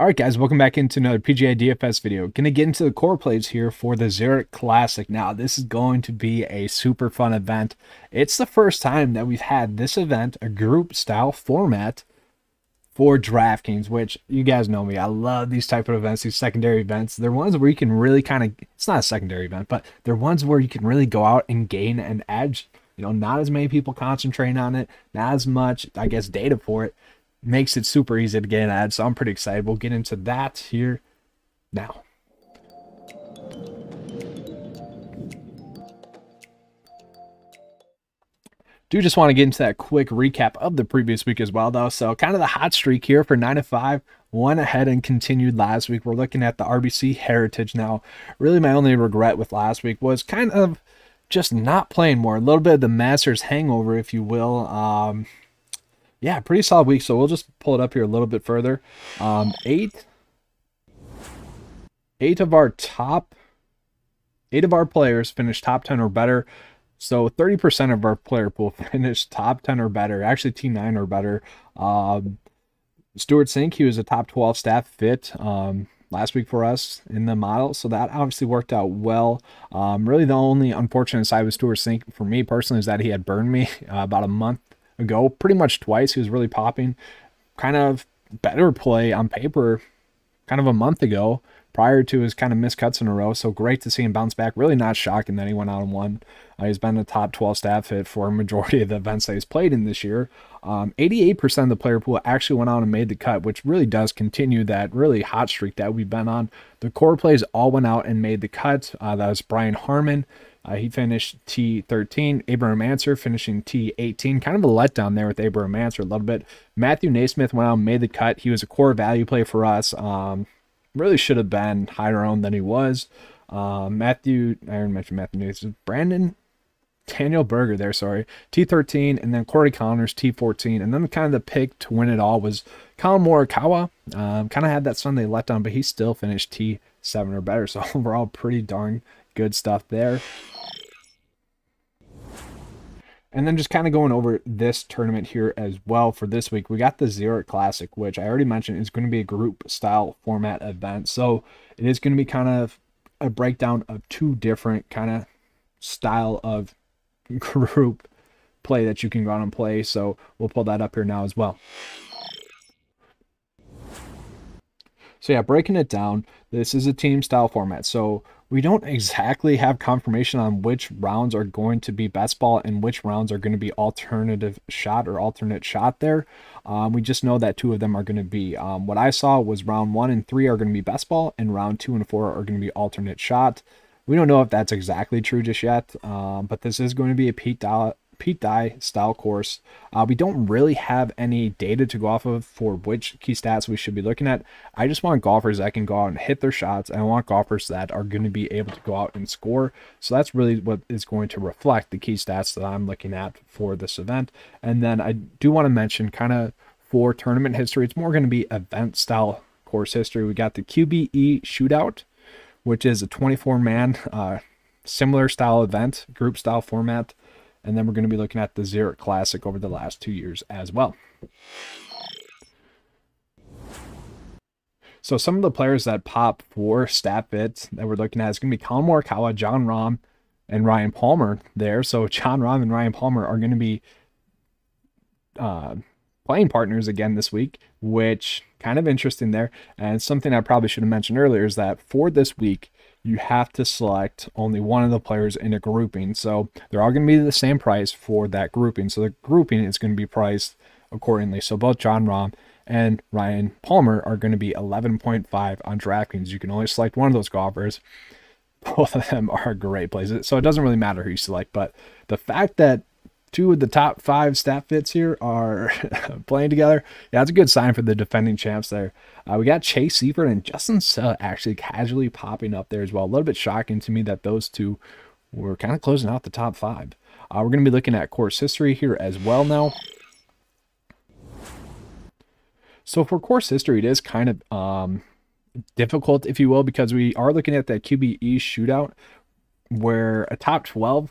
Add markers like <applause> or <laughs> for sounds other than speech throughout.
All right, guys, welcome back into another PGA DFS video. To get into the core plays here for the Zurich Classic. Now, this is going to be a super fun event. It's the first time that we've had this event, a group style format for DraftKings, which you guys know me. I love these type of events, these secondary events. They're ones where you can really kind of, it's not a secondary event, but they're ones where you can really go out and gain an edge. You know, not as many people concentrating on it, not as much, I guess, data for it makes it super easy to get an ad. So I'm pretty excited. We'll get into that here now. Do just want to get into that quick recap of the previous week as well, though. So, kind of the hot streak here for 9 to 5 went ahead and continued last week. We're looking at the RBC Heritage now. Really, my only regret with last week was kind of just not playing more. A little bit of the Masters hangover, if you will. Um, yeah, pretty solid week. So we'll just pull it up here a little bit further. Um, eight, eight of our top, eight of our players finished top 10 or better. So 30% of our player pool <laughs> finished top 10 or better, actually T9 or better. Um, Stewart Cink, he was a top 12 stat fit um, last week for us in the model. So that obviously worked out well. Um, really, the only unfortunate side with Stewart Cink for me personally is that he had burned me <laughs> uh, about a month ago, pretty much twice. He was really popping. Kind of better play on paper kind of a month ago prior to his kind of missed cuts in a row. So great to see him bounce back. Really not shocking that he went out and won. Uh, he's been a top 12 stat fit for a majority of the events that he's played in this year. Um, 88% of the player pool actually went out and made the cut, which really does continue that really hot streak that we've been on. The core plays all went out and made the cut. Uh, that was Brian Harman, uh, he finished T13. Abraham Ancer finishing T18. Kind of a letdown there with Abraham Ancer a little bit. Matthew NeSmith went out and made the cut. He was a core value play for us. Um, really should have been higher owned than he was. Um, Matthew, I already mentioned Matthew NeSmith. Brandon Daniel Berger there, sorry. T13, and then Corey Conners, T14. And then kind of the pick to win it all was Collin Morikawa. Um, kind of had that Sunday letdown, but he still finished T7 or better. <laughs> So overall, pretty darn good stuff there. And then just kind of going over this tournament here as well for this week, we got the Zurich Classic, which I already mentioned is going to be a group style format event. So it is going to be kind of a breakdown of two different kind of style of <laughs> group play that you can go out and play. So we'll pull that up here now as well. So yeah, breaking it down, this is a team style format. So we don't exactly have confirmation on which rounds are going to be best ball and which rounds are going to be alternative shot or alternate shot there. Um, we just know that two of them are going to be. Um, what I saw was round one and three are going to be best ball, and round two and four are going to be alternate shot. We don't know if that's exactly true just yet, um, but this is going to be a Pete Dye, Pete Dye style course. Uh, we don't really have any data to go off of for which key stats we should be looking at. I just want golfers that can go out and hit their shots, and I want golfers that are going to be able to go out and score. So that's really what is going to reflect the key stats that I'm looking at for this event. And then I do want to mention kind of for tournament history, it's more going to be event style course history. We got the QBE shootout, which is a 24 man, uh, similar style event, group style format. And then we're going to be looking at the Zurich Classic over the last two years as well. So some of the players that pop for StatFit that we're looking at is going to be Collin Morikawa, Jon Rahm, and Ryan Palmer there. So Jon Rahm and Ryan Palmer are going to be uh, playing partners again this week, which kind of interesting there. And something I probably should have mentioned earlier is that for this week, you have to select only one of the players in a grouping. So they're all going to be the same price for that grouping. So the grouping is going to be priced accordingly. So both Jon Rahm and Ryan Palmer are going to be 11.5 on DraftKings. You can only select one of those golfers. <laughs> Both of them are great plays. So it doesn't really matter who you select, but the fact that two of the top five stat fits here are <laughs> playing together. Yeah, that's a good sign for the defending champs there. Uh, we got Chase Seiffert and Justin Suh actually casually popping up there as well. A little bit shocking to me that those two were kind of closing out the top five. Uh, we're going to be looking at course history here as well now. So for course history, it is kind of um, difficult, if you will, because we are looking at that QBE shootout where a top 12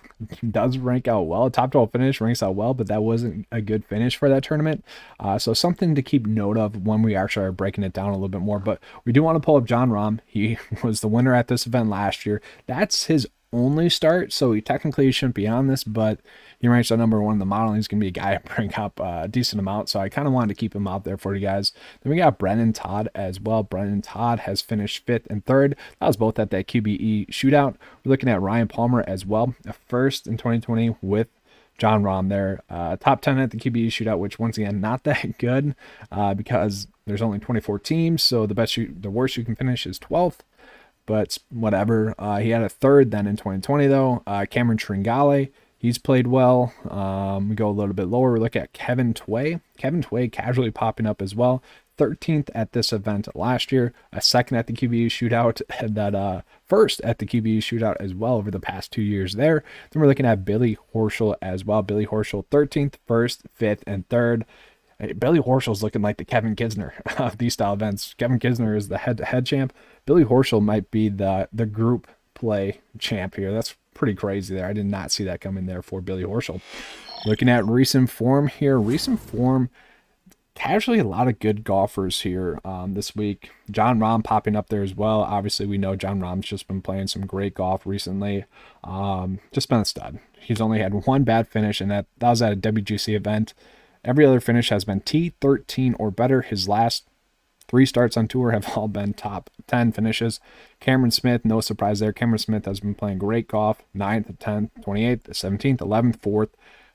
does rank out well. A top 12 finish ranks out well, but that wasn't a good finish for that tournament. Uh, so something to keep note of when we actually are breaking it down a little bit more. But we do want to pull up Jon Rahm. He <laughs> was the winner at this event last year. That's his only start, so he technically shouldn't be on this, but he ranks at number one in the modeling He's going to be a guy <laughs> bring up a decent amount, so I kind of wanted to keep him out there for you guys. Then we got Brendon Todd as well. Brendon Todd has finished fifth and third. That was both at that QBE shootout. We're looking at Ryan Palmer as well, a first in 2020 with Jon Rahm there. Uh, top 10 at the QBE shootout, which once again, not <laughs> that good uh, because there's only 24 teams. So the best you, the worst you can finish is 12th but whatever. Uh, he had a third then in 2020 though. Uh, Cameron Tringale, he's played well. Um, we go a little bit lower. We look at Kevin Tway. Kevin Tway casually popping up as well. 13th at this event last year, a second at the QBE shootout, <laughs> and that uh, first at the QBE shootout as well over the past two years there. Then we're looking at Billy Horschel as well. Billy Horschel 13th, first, fifth, and third. Billy Horschel's looking like the Kevin Kisner <laughs> of these style events. Kevin Kisner is the head-to-head champ. Billy Horschel might be the the group play champ here. That's pretty crazy there. I did not see that coming there for Billy Horschel. Looking at recent form here, recent form, casually a lot of good golfers here um, this week. Jon Rahm popping up there as well. Obviously, we know Jon Rahm's just been playing some great golf recently. Um, just been a stud. He's only had one bad finish, and that, that was at a WGC event. Every other finish has been T13 or better. His last three starts on tour have <laughs> all been top 10 finishes. Cameron Smith, no surprise there. Cameron Smith has been playing great golf 9th, 10th, 28th, 17th, 11th, 4th.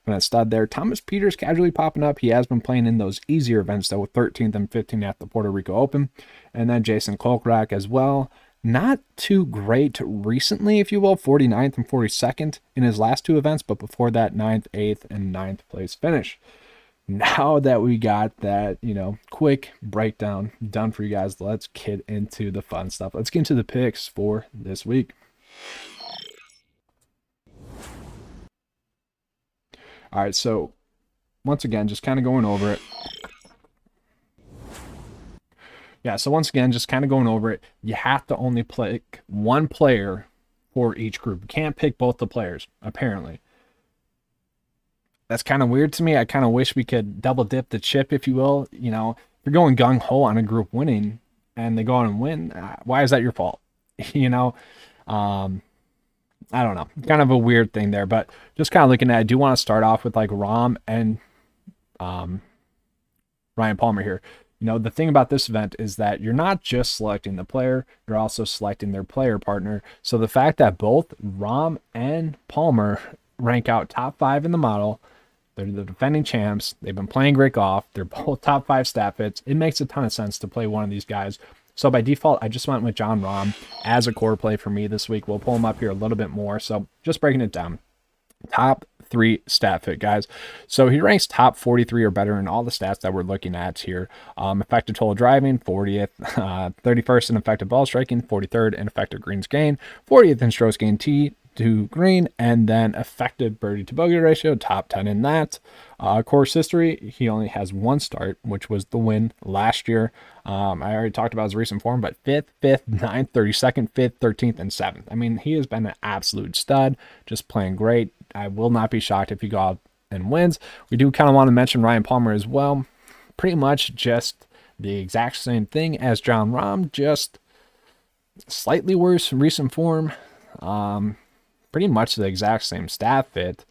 Been a stud there. Thomas Peters casually popping up. He has been playing in those easier events though, 13th and 15th at the Puerto Rico Open. And then Jason Kokrak as well. Not too great recently, if you will, 49th and 42nd in his last two events, but before that, 9th, 8th, and 9th place finish now that we got that, you know, quick breakdown done for you guys, let's get into the fun stuff. Let's get into the picks for this week. All right, so once again, just kind of going over it. Yeah, so once again, just kind of going over it. You have to only pick one player for each group. You can't pick both the players, apparently that's kind of weird to me. I kind of wish we could double dip the chip, if you will. You know, if you're going gung ho on a group winning and they go on and win, uh, why is that your fault? <laughs> you know, um, I don't know. Kind of a weird thing there, but just kind of looking at. It, I do want to start off with like Rahm and um, Ryan Palmer here. You know, the thing about this event is that you're not just selecting the player, you're also selecting their player partner. So the fact that both Rahm and Palmer <laughs> rank out top five in the model they're the defending champs. They've been playing great golf. They're <laughs> both top five stat fits. It makes a ton of sense to play one of these guys. So by default, I just went with Jon Rahm as a core play for me this week. We'll pull him up here a little bit more. So just breaking it down. Top three stat fit guys. So he ranks top 43 or better in all the stats that we're looking at here. Um, effective total driving, 40th, <laughs> uh, 31st in effective ball striking, 43rd in effective greens gain, 40th in strokes gain tee, to green, and then effective birdie to bogey ratio, top 10 in that. Uh, course history, he only has one start, which was the win last year. Um, I already talked about his recent form, but 5th, 5th, 9th, 32nd, 5th, 13th, and 7th. I mean, he has been an absolute stud, just playing great. I will not be shocked if he go out and wins. We do kind of want to mention Ryan Palmer as well. Pretty much just the exact same thing as Jon Rahm, just slightly worse recent form. Um, pretty much the exact same stat fit.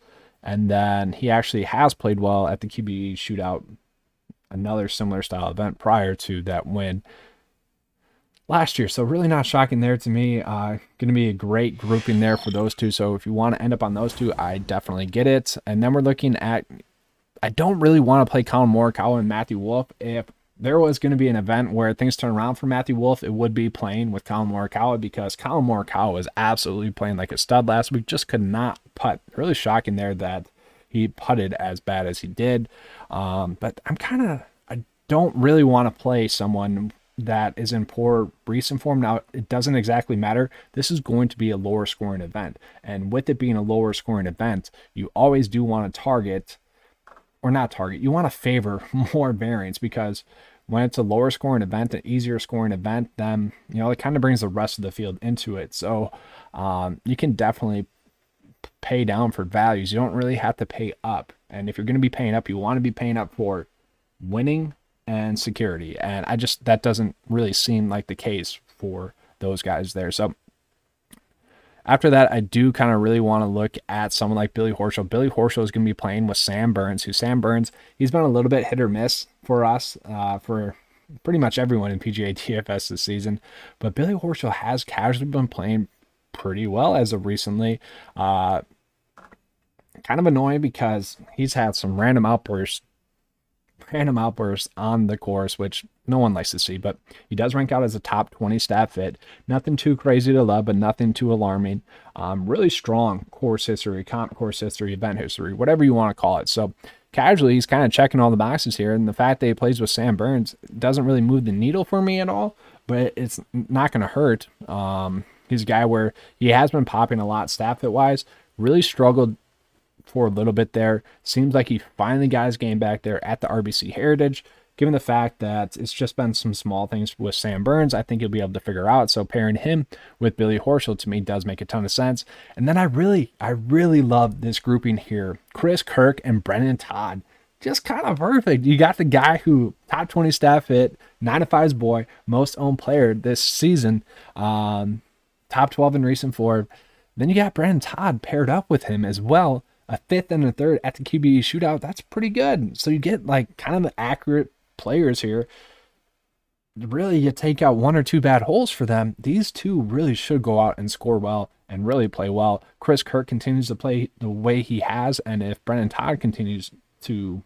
And then he actually has played well at the QBE shootout, another similar style event prior to that win last year. So really not shocking there to me. Uh, going to be a great grouping there for those two. So if you want to end up on those two, I definitely get it. And then we're looking at, I don't really want to play Collin Morikawa and Matthew Wolff if there was going to be an event where things turn around for Matthew Wolff, it would be playing with Collin Morikawa because Collin Morikawa was absolutely playing like a stud last week. Just could not putt. Really shocking there that he putted as bad as he did. Um, but I'm kind of, I don't really want to play someone that is in poor recent form. Now, it doesn't exactly matter. This is going to be a lower scoring event. And with it being a lower scoring event, you always do want to target or not target, you want to favor <laughs> more variance because When it's a lower scoring event, an easier scoring event, then you know it kind of brings the rest of the field into it. So um, you can definitely pay down for values. You don't really have to pay up. And if you're going to be paying up, you want to be paying up for winning and security. And I just that doesn't really seem like the case for those guys there. So after that, I do kind of really want to look at someone like Billy Horschel. Billy Horschel is going to be playing with Sam Burns, who Sam Burns, he's been a little bit hit or miss for us, uh, for pretty much everyone in PGA DFS <laughs> this season. But Billy Horschel has casually been playing pretty well as of recently. Uh, kind of annoying because he's had some random outbursts random outbursts on the course, which no one likes to see, but he does rank out as a top 20 stat fit. Nothing too crazy to love, but nothing too alarming. Um, really strong course history, comp course history, event history, whatever you want to call it. So casually, he's kind of checking all the boxes here. And the fact that he plays with Sam Burns doesn't really move the needle for me at all, but it's not going to hurt. Um, he's a guy where he has been popping a lot stat fit wise, really struggled for a little bit there. Seems like he finally got his game back there at the RBC Heritage. Given the fact that it's just been some small things with Sam Burns, I think he'll be able to figure out. So pairing him with Billy Horschel to me does make a ton of sense. And then I really, I really love this grouping here. Chris Kirk and Brendon Todd. Just kind of perfect. You got the guy who top 20 stat fit, 9 to 5's boy, most owned player this season, um, top 12 in recent form. Then you got Brendon Todd paired up with him as well a fifth and a third at the QBE shootout, that's pretty good. So you get like kind of an accurate players here. Really, you take out one or two bad holes for them. These two really should go out and score well and really play well. Chris Kirk continues to play the way he has, and if Brendon Todd continues to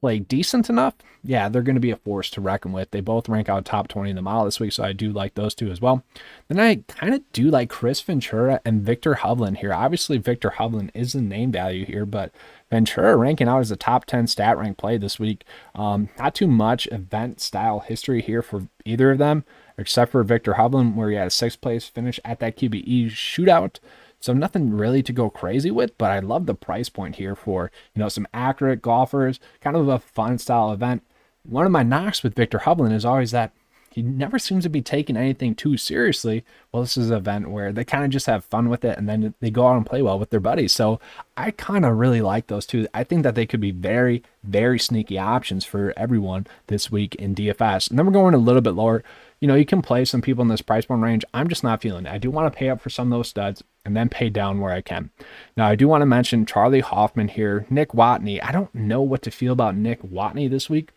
play decent enough, yeah, they're going to be a force to reckon with. They both rank out top 20 in the mile this week, so I do like those two as well. Then I kind of do like Kris Ventura and Viktor Hovland here. Obviously, Viktor Hovland is the name value here, but Ventura ranking out as a top 10 stat rank play this week. Um, not too much event style history here for either of them, except for Viktor Hovland, where he had a sixth place finish at that QBE shootout. So nothing really to go crazy with, but I love the price point here for, you know, some accurate golfers, kind of a fun style event. One of my knocks with Viktor Hovland is always that he never seems to be taking anything too seriously. Well, this is an event where they kind of just have fun with it and then they go out and play well with their buddies. So I kind of really like those two. I think that they could be very, very sneaky options for everyone this week in DFS. And then we're going a little bit lower you know, you can play some people in this price point range. I'm just not feeling it. I do want to pay up for some of those studs and then pay down where I can. Now, I do want to mention Charley Hoffman here, Nick Watney. I don't know what to feel about Nick Watney this week,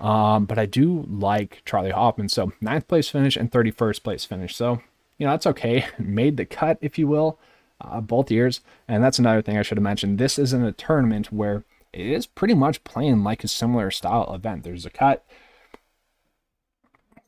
um, but I do like Charley Hoffman. So, ninth place finish and 31st place finish. So, you know, that's okay. <laughs> Made the cut, if you will, uh, both years. And that's another thing I should have mentioned. This isn't a tournament where it is pretty much playing like a similar style event. There's a cut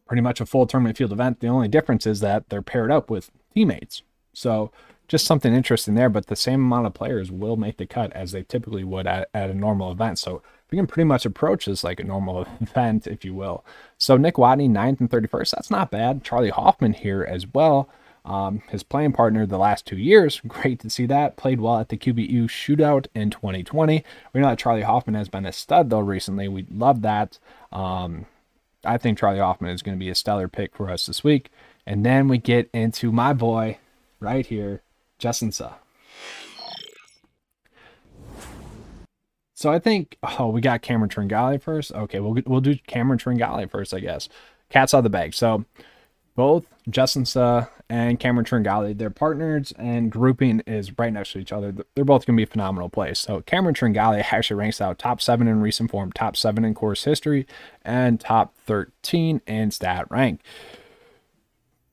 pretty much a full tournament field event. The only difference is that they're paired up with teammates. So just something interesting there, but the same amount of players will make the cut as they typically would at, at a normal event. So we can pretty much approach this like a normal <laughs> event, if you will. So Nick Watney, 9th and 31st, that's not bad. Charley Hoffman here as well. Um, his playing partner the last two years, <laughs> great to see that. Played well at the QBE shootout in 2020. We know that Charley Hoffman has been a stud though recently. We love that. Um, I think Charley Hoffman is going to be a stellar pick for us this week. And then we get into my boy right here, Suh. So I think, oh, we got Cameron Tringale first. Okay, we'll we'll do Cameron Tringale first, I guess. Cat's out of the bag. So both Suh and Cameron Tringale, their partners and grouping is right next to each other. They're both going to be phenomenal plays. So Cameron Tringale actually ranks out top seven in recent form, top seven in course history, and top 13 in stat rank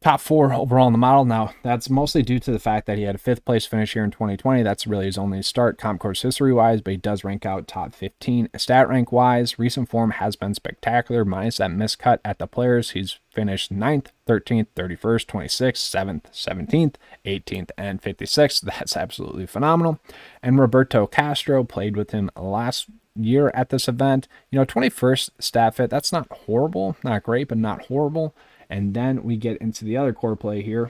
top four overall in the model. Now, that's mostly due to the fact that he had a fifth place finish here in 2020. That's really his only start comp course history wise, but he does rank out top 15 stat rank wise. Recent form has been spectacular, minus that miscut at the players. He's finished 9th, 13th, 31st, 26th, 7th, 17th, 18th, and 56th. <laughs> That's absolutely phenomenal. And Roberto Castro played with him last year at this event. You know, 21st stat fit, that's not horrible, not great, but not horrible. And then we get into the other core play here.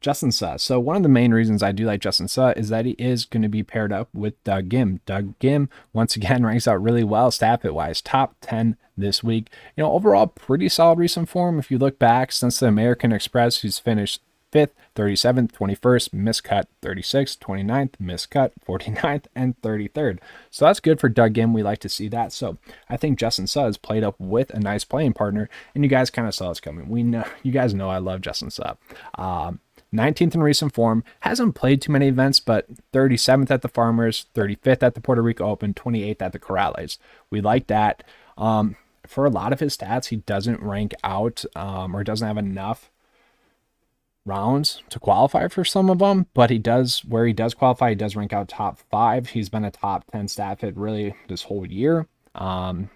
Justin Suh. So one of the main reasons I do like Justin Suh is that he is going to be paired up with Doug Ghim. Doug Ghim once again <laughs> ranks out really well stat fit wise, top 10 this week. You know, overall pretty solid recent form. If you look back since the American Express, he's finished 5th, 37th, 21st, miscut 36th, 29th, miscut 49th, and 33rd. So that's good for Doug Ghim. We like to see that. So I think Justin Suh played up with a nice playing partner, and you guys kind of saw this coming. We know <laughs> you guys know I love Justin Suh. Um, 19th in recent form, hasn't played too many events, but 37th at the Farmers, 35th at the Puerto Rico Open, 28th at the Corales. We like that. Um, for a lot of his stats, he doesn't rank out um, or doesn't have enough rounds to qualify for some of them, but he does, where he does qualify, he does rank out top five. He's been a top 10 stat fit really this whole year. Um,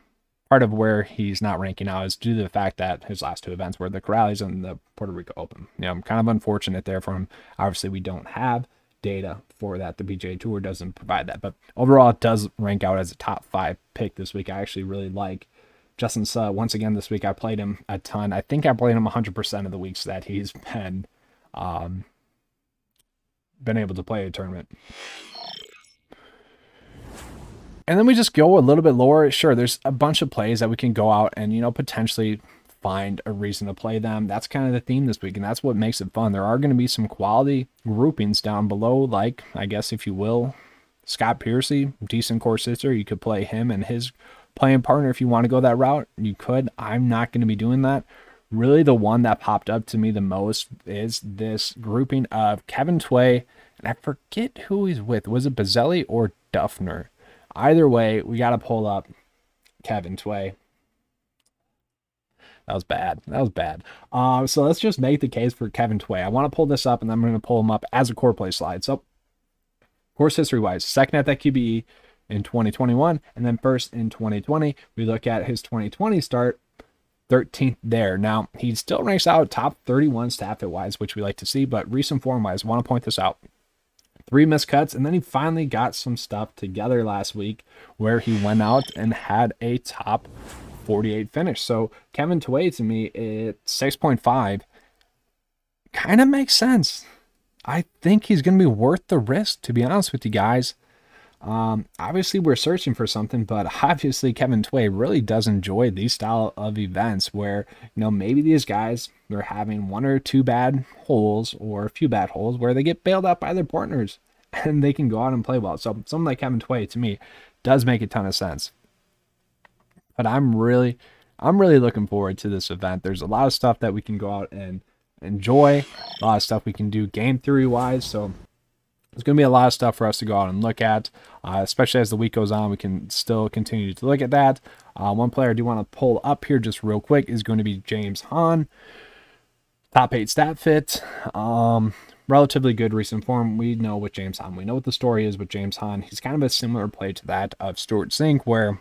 part of where he's not ranking out is due to the fact that his last two events were the Corales and the Puerto Rico Open. You know, I'm kind of unfortunate there for him. Obviously, we don't have data for that. The PGA Tour doesn't provide that, but overall, it does rank out as a top five pick this week. I actually really like Justin Suh. Once again, this week I played him a ton. I think I played him 100% of the weeks that he's <laughs> been um, been able to play a tournament. And then we just go a little bit lower. Sure, there's a bunch of plays that we can go out and, you know, potentially find a reason to play them. That's kind of the theme this week, and that's what makes it fun. There are going to be some quality groupings down below, like, I guess, if you will, Scott Piercy, decent core sister. You could play him and his playing partner if you want to go that route. You could. I'm not going to be doing that really the one that popped up to me the most is this grouping of Kevin Tway, and I forget who he's with. Was it Bazelli or Dufner? Either way, we got to pull up Kevin Tway. That was bad. That was bad. Uh, so let's just make the case for Kevin Tway. I want to pull this up, and then I'm going to pull him up as a core play slide. So, course history wise, second at that QBE in 2021, and then first in 2020. We look at his 2020 start 13th there. Now, he still ranks out top 31 stat fit wise, which we like to see, but recent form wise, want to point this out. Three missed cuts, and then he finally got some stuff together last week where he went out and had a top 48 finish. So, Kevin Tway to me at 6.5 kind of makes sense. I think he's going to be worth the risk, to be honest with you guys. Um, obviously, we're searching for something, but <laughs> obviously, Kevin Tway really does enjoy these style of events where you know maybe these guys they're having one or two bad holes or a few bad holes where they get bailed out by their partners <laughs> and they can go out and play well. So, someone like Kevin Tway to me does make a ton of sense. But I'm really, I'm really looking forward to this event. There's a lot of stuff that we can go out and enjoy, a lot of stuff we can do game theory wise. So there's going to be a lot of stuff for us to go out and look at, uh, especially as the week goes on. We can still continue to look at that. Uh, one player I do want to pull up here just real quick is going to be James Hahn. Top eight stat fit. Um, relatively good recent form. We know with James Hahn. We know what the story is with James Hahn. He's kind of a similar play to that of Stewart Cink, where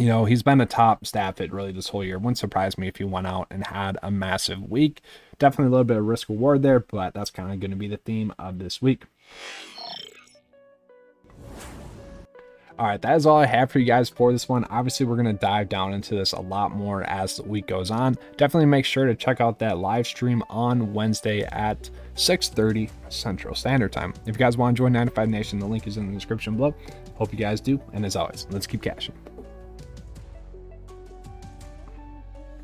you know, he's been a top stat fit really this whole year. Wouldn't surprise me if he went out and had a massive week. Definitely a little bit of risk reward there, but that's kind of going to be the theme of this week. All right, that is all I have for you guys for this one. Obviously, we're going to dive down into this a lot more as the week goes on. Definitely make sure to check out that live stream on Wednesday at 6.30 Central Standard Time. If you guys want to join 95 Nation, the link is in the description below. Hope you guys do. And as always, let's keep cashing.